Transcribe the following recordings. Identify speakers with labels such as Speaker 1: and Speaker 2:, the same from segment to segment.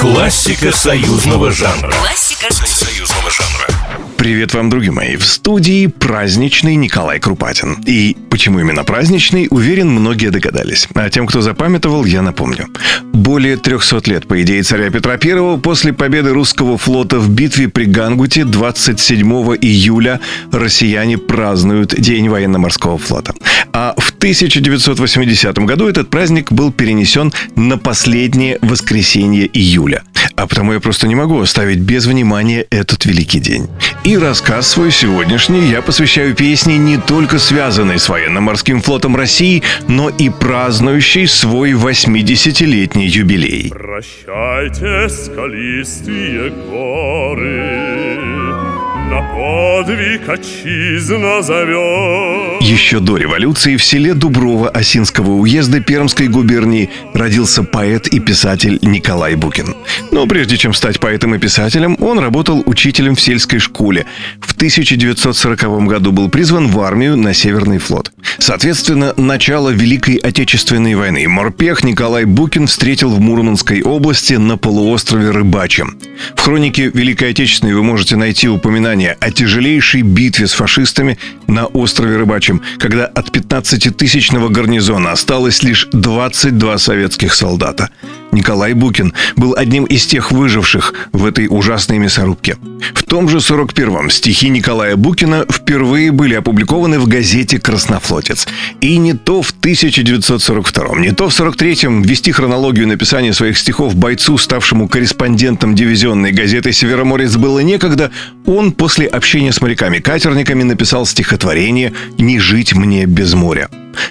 Speaker 1: Классика союзного жанра. Классика союзного жанра.
Speaker 2: Привет вам, друзья мои. В студии праздничный Николай Крупатин. И почему именно праздничный, уверен, многие догадались. А тем, кто запамятовал, я напомню. Более 300 лет, по идее царя Петра I, после победы русского флота в битве при Гангуте 27 июля россияне празднуют День военно-морского флота. А в 1980 году этот праздник был перенесен на последнее воскресенье июля. А потому я просто не могу оставить без внимания этот великий день. И рассказ свой сегодняшний я посвящаю песне, не только связанной с военно-морским флотом России, но и празднующей свой 80-летний юбилей.
Speaker 3: Прощайте, скалистые горы, на подвиг отчизна зовет.
Speaker 2: Еще до революции в селе Дуброво Осинского уезда Пермской губернии родился поэт и писатель Николай Букин. Но прежде чем стать поэтом и писателем, он работал учителем в сельской школе. В 1940 году был призван в армию на Северный флот. Соответственно, начало Великой Отечественной войны морпех Николай Букин встретил в Мурманской области на полуострове Рыбачьем. В хронике Великой Отечественной вы можете найти упоминание о тяжелейшей битве с фашистами на острове Рыбачьем, когда от 15-тысячного гарнизона осталось лишь 22 советских солдата. Николай Букин был одним из тех выживших в этой ужасной мясорубке. В том же 41-м стихи Николая Букина впервые были опубликованы в газете «Краснофлотец». И не то в 1942-м, не то в 43-м вести хронологию написания своих стихов бойцу, ставшему корреспондентом дивизионной газеты «Североморец» было некогда, он после общения с моряками-катерниками написал стихотворение «Не жить мне без моря».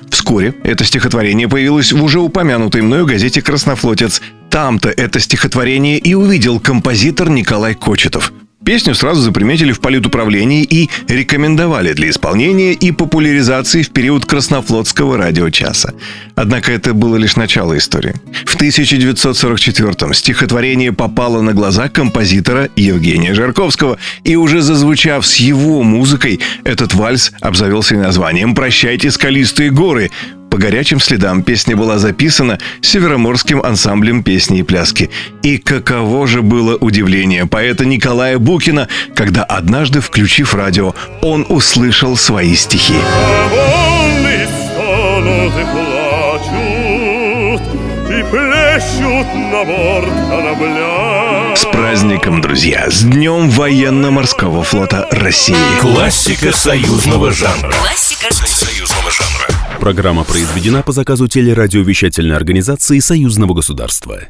Speaker 2: Вскоре это стихотворение появилось в уже упомянутой мною газете «Краснофлотец». Там-то это стихотворение и увидел композитор Николай Кочетов – Песню сразу заприметили в политуправлении и рекомендовали для исполнения и популяризации в период Краснофлотского радиочаса. Однако это было лишь начало истории. В 1944-м стихотворение попало на глаза композитора Евгения Жарковского, и уже зазвучав с его музыкой, этот вальс обзавелся названием «Прощайте, скалистые горы», по горячим следам песня была записана Североморским ансамблем песни и пляски. И каково же было удивление поэта Николая Букина, когда однажды, включив радио, он услышал свои стихи. С праздником, друзья! С Днем военно-морского флота России!
Speaker 1: Классика союзного жанра. Классика союзного жанра.
Speaker 4: Программа произведена по заказу телерадиовещательной организации Союзного государства.